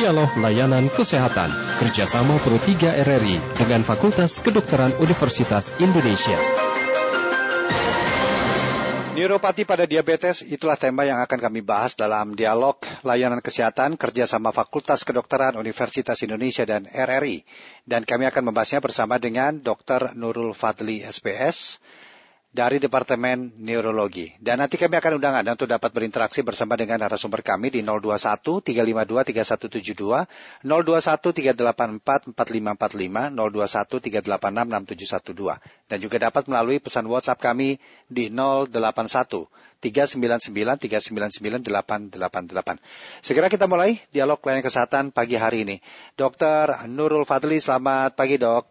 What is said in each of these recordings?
Dialog Layanan Kesehatan kerjasama Pro 3 RRI dengan Fakultas Kedokteran Universitas Indonesia. Neuropati pada diabetes itulah tema yang akan kami bahas dalam dialog layanan kesehatan kerjasama Fakultas Kedokteran Universitas Indonesia dan RRI. Dan kami akan membahasnya bersama dengan Dr. Nurul Fadli SPS, dari Departemen Neurologi. Dan nanti kami akan undang Anda untuk dapat berinteraksi bersama dengan narasumber kami di 021 352 3172, 021 384 4545, 021 386 6712. Dan juga dapat melalui pesan WhatsApp kami di 081 399 399 888. Segera kita mulai dialog layanan kesehatan pagi hari ini. Dr. Nurul Fadli, selamat pagi dok.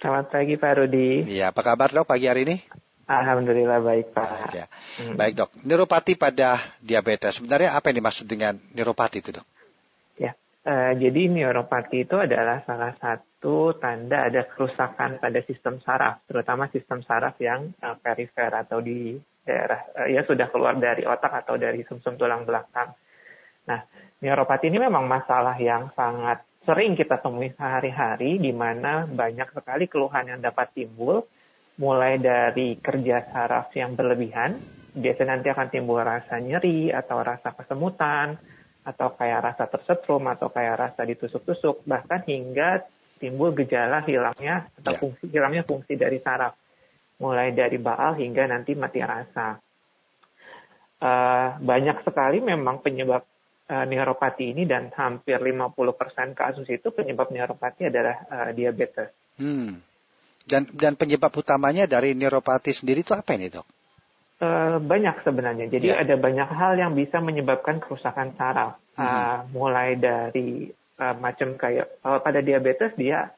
Selamat pagi Pak Rudi. Iya, apa kabar dok pagi hari ini? Alhamdulillah baik Pak. Baik, ya. hmm. baik dok. Neuropati pada diabetes. Sebenarnya apa yang dimaksud dengan neuropati itu dok? Ya, uh, jadi neuropati itu adalah salah satu tanda ada kerusakan pada sistem saraf, terutama sistem saraf yang uh, perifer atau di daerah uh, ya sudah keluar dari otak atau dari sumsum tulang belakang. Nah, neuropati ini memang masalah yang sangat sering kita temui sehari-hari, di mana banyak sekali keluhan yang dapat timbul mulai dari kerja saraf yang berlebihan, biasanya nanti akan timbul rasa nyeri atau rasa kesemutan, atau kayak rasa tersetrum, atau kayak rasa ditusuk-tusuk, bahkan hingga timbul gejala hilangnya atau yeah. fungsi hilangnya fungsi dari saraf, mulai dari baal hingga nanti mati rasa. Uh, banyak sekali memang penyebab uh, neuropati ini dan hampir 50% kasus itu penyebab neuropati adalah uh, diabetes. Hmm. Dan dan penyebab utamanya dari neuropati sendiri itu apa ini dok? Uh, banyak sebenarnya. Jadi ya. ada banyak hal yang bisa menyebabkan kerusakan saraf. Uh, uh, mulai dari uh, macam kayak uh, pada diabetes dia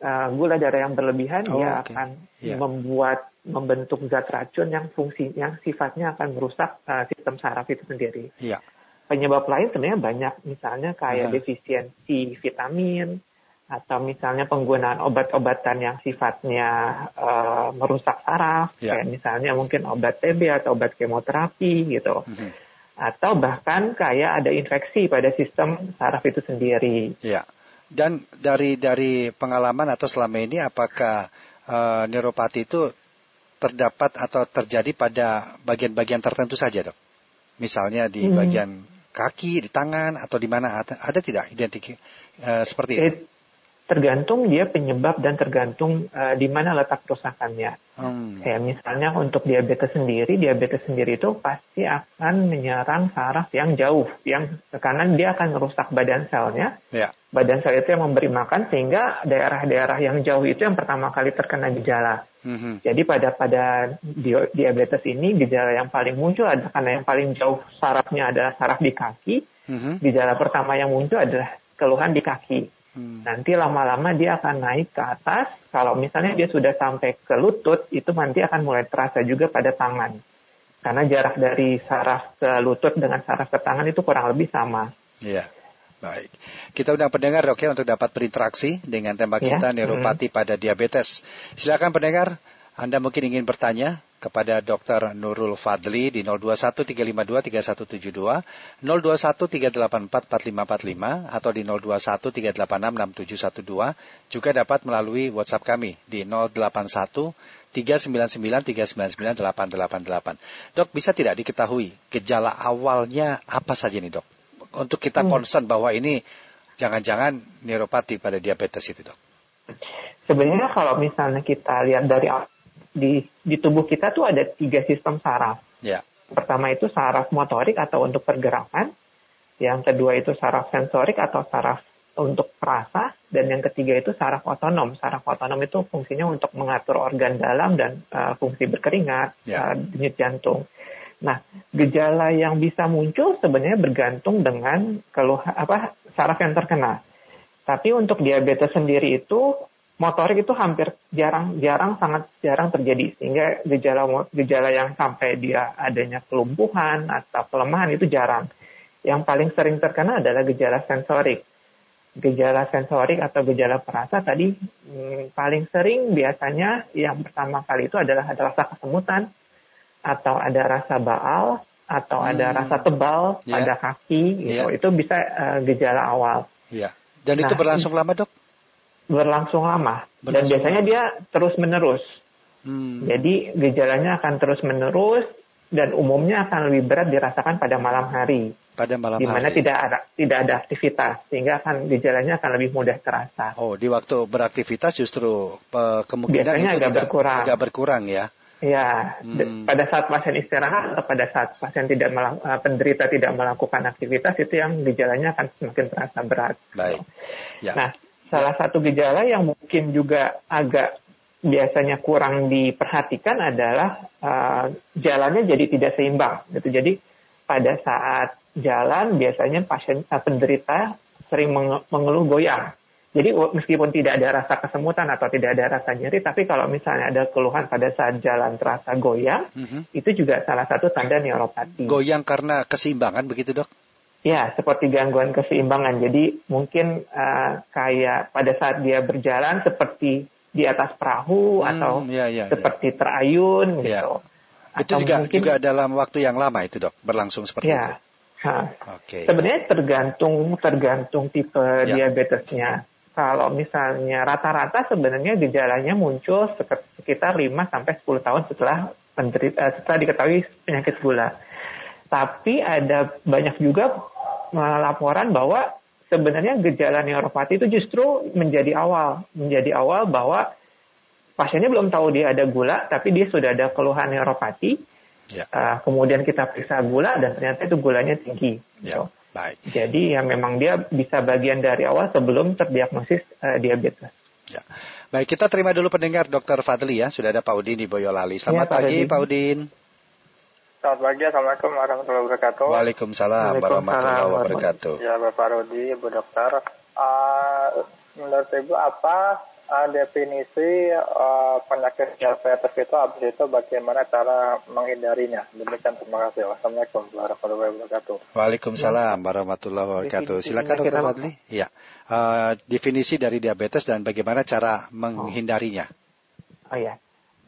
uh, gula darah yang berlebihan oh, dia okay. akan yeah. membuat membentuk zat racun yang fungsi yang sifatnya akan merusak uh, sistem saraf itu sendiri. Yeah. Penyebab lain sebenarnya banyak, misalnya kayak uh. defisiensi vitamin, atau misalnya penggunaan obat-obatan yang sifatnya uh, merusak saraf, yeah. kayak misalnya mungkin obat TB atau obat kemoterapi gitu, mm-hmm. atau bahkan kayak ada infeksi pada sistem saraf itu sendiri. Ya, dan dari dari pengalaman atau selama ini apakah uh, neuropati itu terdapat atau terjadi pada bagian-bagian tertentu saja dok? Misalnya di hmm. bagian kaki, di tangan atau di mana ada, ada tidak identik uh, seperti itu? It, tergantung dia penyebab dan tergantung uh, di mana letak kerusakannya. Hmm. Kayak misalnya untuk diabetes sendiri, diabetes sendiri itu pasti akan menyerang saraf yang jauh, yang karena dia akan merusak badan selnya. Yeah. Badan sel itu yang memberi makan sehingga daerah-daerah yang jauh itu yang pertama kali terkena gejala. Mm-hmm. Jadi pada pada diabetes ini gejala yang paling muncul adalah karena yang paling jauh sarafnya adalah saraf di kaki. Mm-hmm. Gejala pertama yang muncul adalah keluhan di kaki. Hmm. Nanti lama-lama dia akan naik ke atas. Kalau misalnya dia sudah sampai ke lutut, itu nanti akan mulai terasa juga pada tangan. Karena jarak dari saraf ke lutut dengan saraf ke tangan itu kurang lebih sama. Iya. Baik. Kita undang pendengar oke untuk dapat berinteraksi dengan tema ya. kita ya? neuropati hmm. pada diabetes. Silakan pendengar, Anda mungkin ingin bertanya kepada Dr. Nurul Fadli di 0213523172, 0213844545 atau di 0213866712, juga dapat melalui WhatsApp kami di 081 Dok, bisa tidak diketahui gejala awalnya apa saja nih, Dok? Untuk kita hmm. concern bahwa ini jangan-jangan neuropati pada diabetes itu, Dok. Sebenarnya kalau misalnya kita lihat dari di di tubuh kita tuh ada tiga sistem saraf. Yeah. Pertama itu saraf motorik atau untuk pergerakan, yang kedua itu saraf sensorik atau saraf untuk perasa, dan yang ketiga itu saraf otonom. Saraf otonom itu fungsinya untuk mengatur organ dalam dan uh, fungsi berkeringat, yeah. uh, denyut jantung. Nah, gejala yang bisa muncul sebenarnya bergantung dengan keluh apa saraf yang terkena. Tapi untuk diabetes sendiri itu motorik itu hampir jarang jarang sangat jarang terjadi sehingga gejala gejala yang sampai dia adanya kelumpuhan atau pelemahan itu jarang. Yang paling sering terkena adalah gejala sensorik. Gejala sensorik atau gejala perasa tadi hmm, paling sering biasanya yang pertama kali itu adalah ada rasa kesemutan atau ada rasa baal atau hmm. ada rasa tebal yeah. pada kaki, gitu. yeah. itu bisa uh, gejala awal. Yeah. Dan nah, itu berlangsung lama dok? Berlangsung lama. Berlangsung Dan biasanya lama. dia terus menerus. Hmm. Jadi gejalanya akan terus menerus dan umumnya akan lebih berat dirasakan pada malam hari. Pada malam di mana tidak ada tidak ada aktivitas sehingga akan gejalanya akan lebih mudah terasa. Oh, di waktu beraktivitas justru uh, kemungkinan Biasanya itu agak berkurang. Agak berkurang ya. Ya, hmm. pada saat pasien istirahat atau pada saat pasien tidak uh, penderita tidak melakukan aktivitas itu yang gejalanya akan semakin terasa berat. Baik. Ya. Nah, salah satu gejala yang mungkin juga agak biasanya kurang diperhatikan adalah uh, jalannya jadi tidak seimbang gitu. Jadi pada saat jalan biasanya pasien uh, penderita sering mengeluh goyang. Jadi meskipun tidak ada rasa kesemutan atau tidak ada rasa nyeri, tapi kalau misalnya ada keluhan pada saat jalan terasa goyang, mm -hmm. itu juga salah satu tanda neuropati. Goyang karena keseimbangan begitu dok? Ya, seperti gangguan keseimbangan. Jadi mungkin uh, kayak pada saat dia berjalan seperti di atas perahu hmm, atau ya, ya, seperti ya. terayun ya. gitu. Itu juga mungkin, juga dalam waktu yang lama itu dok berlangsung seperti ya. itu. Oke. Okay. Sebenarnya tergantung tergantung tipe ya. diabetesnya. Kalau misalnya rata-rata sebenarnya gejalanya muncul sekitar 5 sampai 10 tahun setelah penderita, eh, setelah diketahui penyakit gula. Tapi ada banyak juga laporan bahwa sebenarnya gejala neuropati itu justru menjadi awal, menjadi awal bahwa pasiennya belum tahu dia ada gula, tapi dia sudah ada keluhan neuropati. Ya. Uh, kemudian kita periksa gula dan ternyata itu gulanya tinggi. Ya. So, Baik. Jadi ya memang dia bisa bagian dari awal sebelum terdiagnosis uh, diabetes. Ya. Baik, kita terima dulu pendengar Dr. Fadli ya. Sudah ada Pak Udin di Boyolali. Selamat ya, pagi Pak Udin. Selamat pagi, Assalamualaikum warahmatullahi wabarakatuh. Waalaikumsalam warahmatullahi wabarakatuh. Ya, Bapak Rudi, Ibu Dokter. Uh, menurut Ibu, apa uh, definisi uh, penyakit diabetes itu, habis itu bagaimana cara menghindarinya? Demikian, terima kasih. Wassalamualaikum warahmatullahi wabarakatuh. Waalaikumsalam warahmatullahi wabarakatuh. Silakan Dokter Fadli. Iya. Uh, definisi dari diabetes dan bagaimana cara menghindarinya. Oh ya.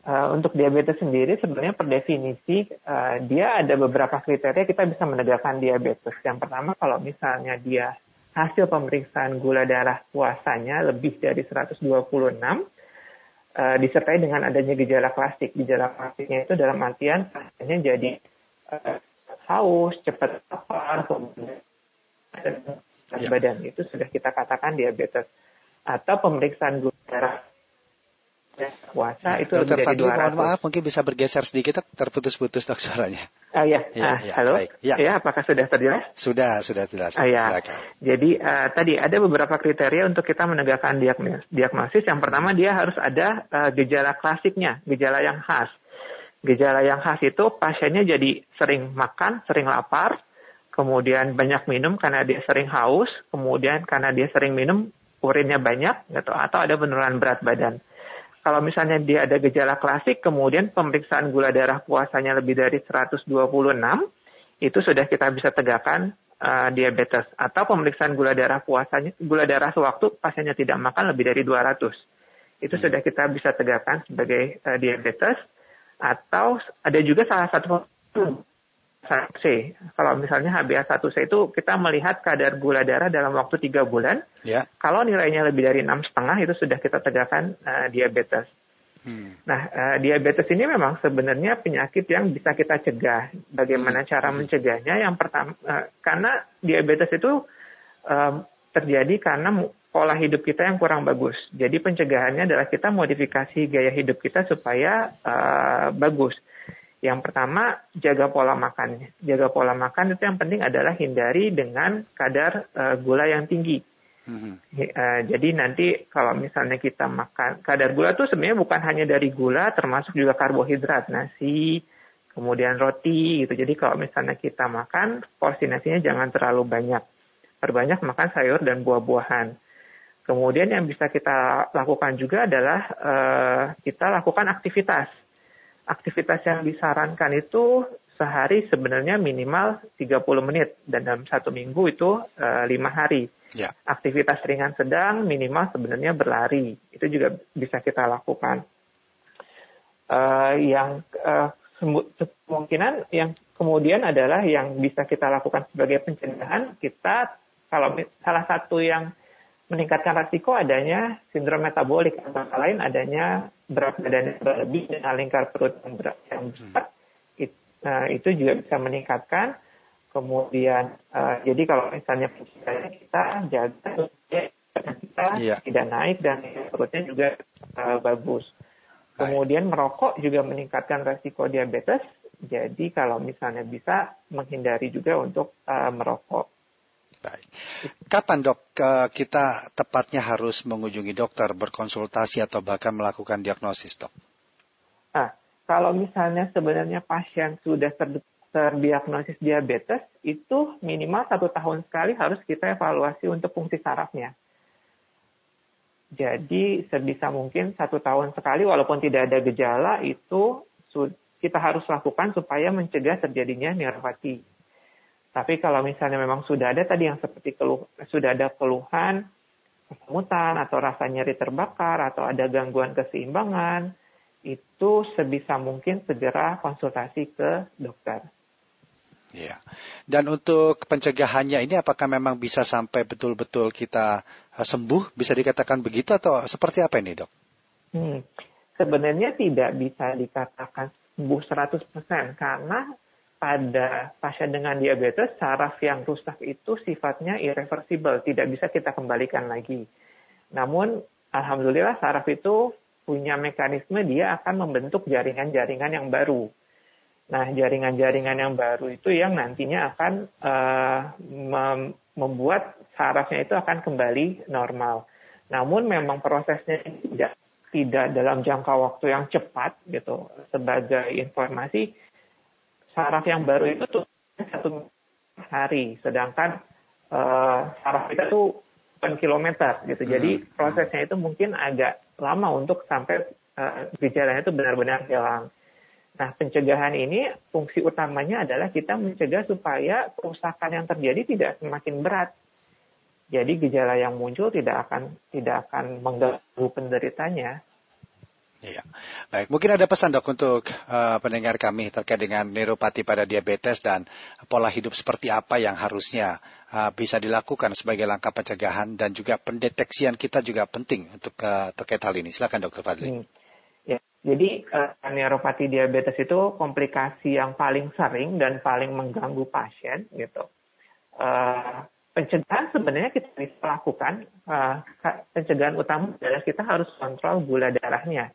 Uh, untuk diabetes sendiri sebenarnya per definisi uh, dia ada beberapa kriteria kita bisa menegakkan diabetes. Yang pertama kalau misalnya dia hasil pemeriksaan gula darah puasanya lebih dari 126 uh, disertai dengan adanya gejala klasik. Gejala klasiknya itu dalam artian pasiennya jadi uh, haus, cepat lapar, kemudian ya. badan itu sudah kita katakan diabetes. Atau pemeriksaan gula darah puasa ya, itu Dokter dari Fadli, 200. mohon maaf mungkin bisa bergeser sedikit terputus-putus dok suaranya. Oh ya, ya, ah, ya halo. Baik. Ya. ya, apakah sudah terjelas? Sudah, sudah jelas. Ah, ya. Jadi uh, tadi ada beberapa kriteria untuk kita menegakkan diagnosis. Yang pertama dia harus ada uh, gejala klasiknya, gejala yang khas. Gejala yang khas itu pasiennya jadi sering makan, sering lapar, kemudian banyak minum karena dia sering haus, kemudian karena dia sering minum urinnya banyak, gitu, atau ada penurunan berat badan kalau misalnya dia ada gejala klasik, kemudian pemeriksaan gula darah puasanya lebih dari 126, itu sudah kita bisa tegakkan uh, diabetes. Atau pemeriksaan gula darah puasanya, gula darah sewaktu pasiennya tidak makan lebih dari 200. Itu hmm. sudah kita bisa tegakkan sebagai uh, diabetes. Atau ada juga salah satu 1C. Kalau misalnya HbA1c itu kita melihat kadar gula darah dalam waktu tiga bulan. Ya. Kalau nilainya lebih dari enam setengah itu sudah kita tegakkan uh, diabetes. Hmm. Nah, uh, diabetes ini memang sebenarnya penyakit yang bisa kita cegah. Bagaimana hmm. cara mencegahnya? Yang pertama, uh, karena diabetes itu um, terjadi karena pola hidup kita yang kurang bagus. Jadi pencegahannya adalah kita modifikasi gaya hidup kita supaya uh, bagus. Yang pertama, jaga pola makan. Jaga pola makan itu yang penting adalah hindari dengan kadar uh, gula yang tinggi. Mm-hmm. Uh, jadi nanti kalau misalnya kita makan kadar gula itu sebenarnya bukan hanya dari gula, termasuk juga karbohidrat, nasi, kemudian roti gitu. Jadi kalau misalnya kita makan porsi nasinya jangan terlalu banyak. Perbanyak makan sayur dan buah-buahan. Kemudian yang bisa kita lakukan juga adalah uh, kita lakukan aktivitas aktivitas yang disarankan itu sehari sebenarnya minimal 30 menit dan dalam satu minggu itu eh, lima uh, hari. Ya. Aktivitas ringan sedang minimal sebenarnya berlari itu juga bisa kita lakukan. Uh, yang uh, kemungkinan yang kemudian adalah yang bisa kita lakukan sebagai pencegahan kita kalau salah satu yang meningkatkan resiko adanya sindrom metabolik antara lain adanya berat badan yang berlebih dan lingkar perut yang berat yang besar nah, itu juga bisa meningkatkan kemudian uh, jadi kalau misalnya pencegahan kita jaga kita yeah. tidak naik dan perutnya juga uh, bagus Kemudian merokok juga meningkatkan resiko diabetes. Jadi kalau misalnya bisa menghindari juga untuk uh, merokok. Baik. Kapan dok kita tepatnya harus mengunjungi dokter, berkonsultasi atau bahkan melakukan diagnosis dok? Nah, kalau misalnya sebenarnya pasien sudah ter terdiagnosis diabetes, itu minimal satu tahun sekali harus kita evaluasi untuk fungsi sarafnya. Jadi sebisa mungkin satu tahun sekali walaupun tidak ada gejala itu kita harus lakukan supaya mencegah terjadinya neuropati. Tapi kalau misalnya memang sudah ada tadi yang seperti keluh, sudah ada keluhan, kesemutan atau rasa nyeri terbakar atau ada gangguan keseimbangan, itu sebisa mungkin segera konsultasi ke dokter. Ya. Dan untuk pencegahannya ini apakah memang bisa sampai betul-betul kita eh, sembuh? Bisa dikatakan begitu atau seperti apa ini dok? Hmm. Sebenarnya tidak bisa dikatakan sembuh 100% karena pada pasien dengan diabetes saraf yang rusak itu sifatnya irreversible, tidak bisa kita kembalikan lagi. Namun alhamdulillah saraf itu punya mekanisme dia akan membentuk jaringan-jaringan yang baru. Nah, jaringan-jaringan yang baru itu yang nantinya akan uh, mem membuat sarafnya itu akan kembali normal. Namun memang prosesnya tidak tidak dalam jangka waktu yang cepat gitu. Sebagai informasi, saraf yang baru itu tuh satu hari, sedangkan uh, saraf kita tuh bukan kilometer gitu. Jadi hmm. prosesnya itu mungkin agak lama untuk sampai uh, gejalanya itu benar-benar hilang. Nah, pencegahan ini fungsi utamanya adalah kita mencegah supaya kerusakan yang terjadi tidak semakin berat. Jadi gejala yang muncul tidak akan tidak akan mengganggu penderitanya. Iya. Baik, mungkin ada pesan dok untuk uh, pendengar kami terkait dengan neuropati pada diabetes dan pola hidup seperti apa yang harusnya uh, bisa dilakukan sebagai langkah pencegahan dan juga pendeteksian kita juga penting untuk uh, terkait hal ini. Silakan dokter Fadli. Hmm. Jadi uh, neuropati diabetes itu komplikasi yang paling sering dan paling mengganggu pasien gitu. Uh, pencegahan sebenarnya kita bisa lakukan. Uh, pencegahan utama adalah kita harus kontrol gula darahnya,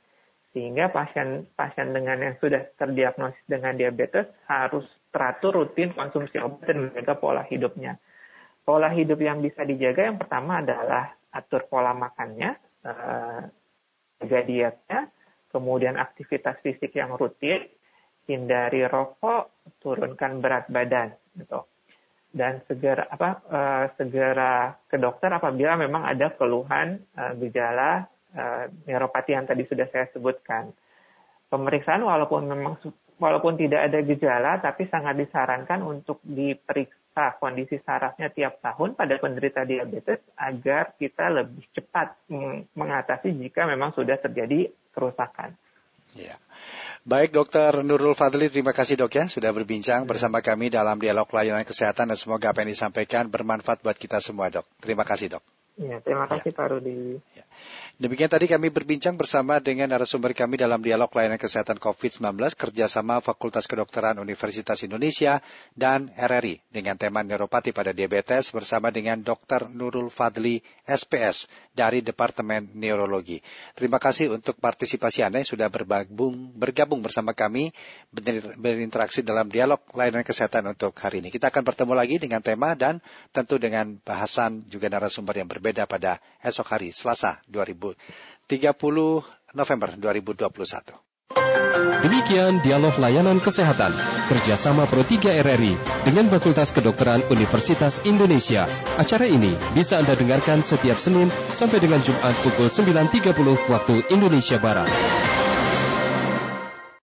sehingga pasien pasien dengan yang sudah terdiagnosis dengan diabetes harus teratur rutin konsumsi obat dan menjaga pola hidupnya. Pola hidup yang bisa dijaga yang pertama adalah atur pola makannya, uh, jaga dietnya, kemudian aktivitas fisik yang rutin, hindari rokok, turunkan berat badan, gitu. Dan segera apa uh, segera ke dokter apabila memang ada keluhan uh, gejala uh, neuropati yang tadi sudah saya sebutkan. Pemeriksaan walaupun memang walaupun tidak ada gejala tapi sangat disarankan untuk diperiksa kondisi sarafnya tiap tahun pada penderita diabetes agar kita lebih cepat mengatasi jika memang sudah terjadi kerusakan. Ya. Baik Dokter Nurul Fadli, terima kasih dok ya sudah berbincang ya. bersama kami dalam dialog layanan kesehatan dan semoga apa yang disampaikan bermanfaat buat kita semua dok. Terima kasih dok. Ya, terima kasih ya. Pak Rudi. Ya. Demikian tadi kami berbincang bersama dengan narasumber kami dalam dialog layanan kesehatan COVID-19 kerjasama Fakultas Kedokteran Universitas Indonesia dan RRI dengan tema neuropati pada diabetes bersama dengan Dr. Nurul Fadli SPS dari Departemen Neurologi. Terima kasih untuk partisipasi Anda yang sudah bergabung, bergabung bersama kami berinteraksi dalam dialog layanan kesehatan untuk hari ini. Kita akan bertemu lagi dengan tema dan tentu dengan bahasan juga narasumber yang berbeda pada esok hari Selasa 2000 30 November 2021. Demikian dialog layanan kesehatan kerjasama Pro 3 RRI dengan Fakultas Kedokteran Universitas Indonesia. Acara ini bisa Anda dengarkan setiap Senin sampai dengan Jumat pukul 9.30 waktu Indonesia Barat.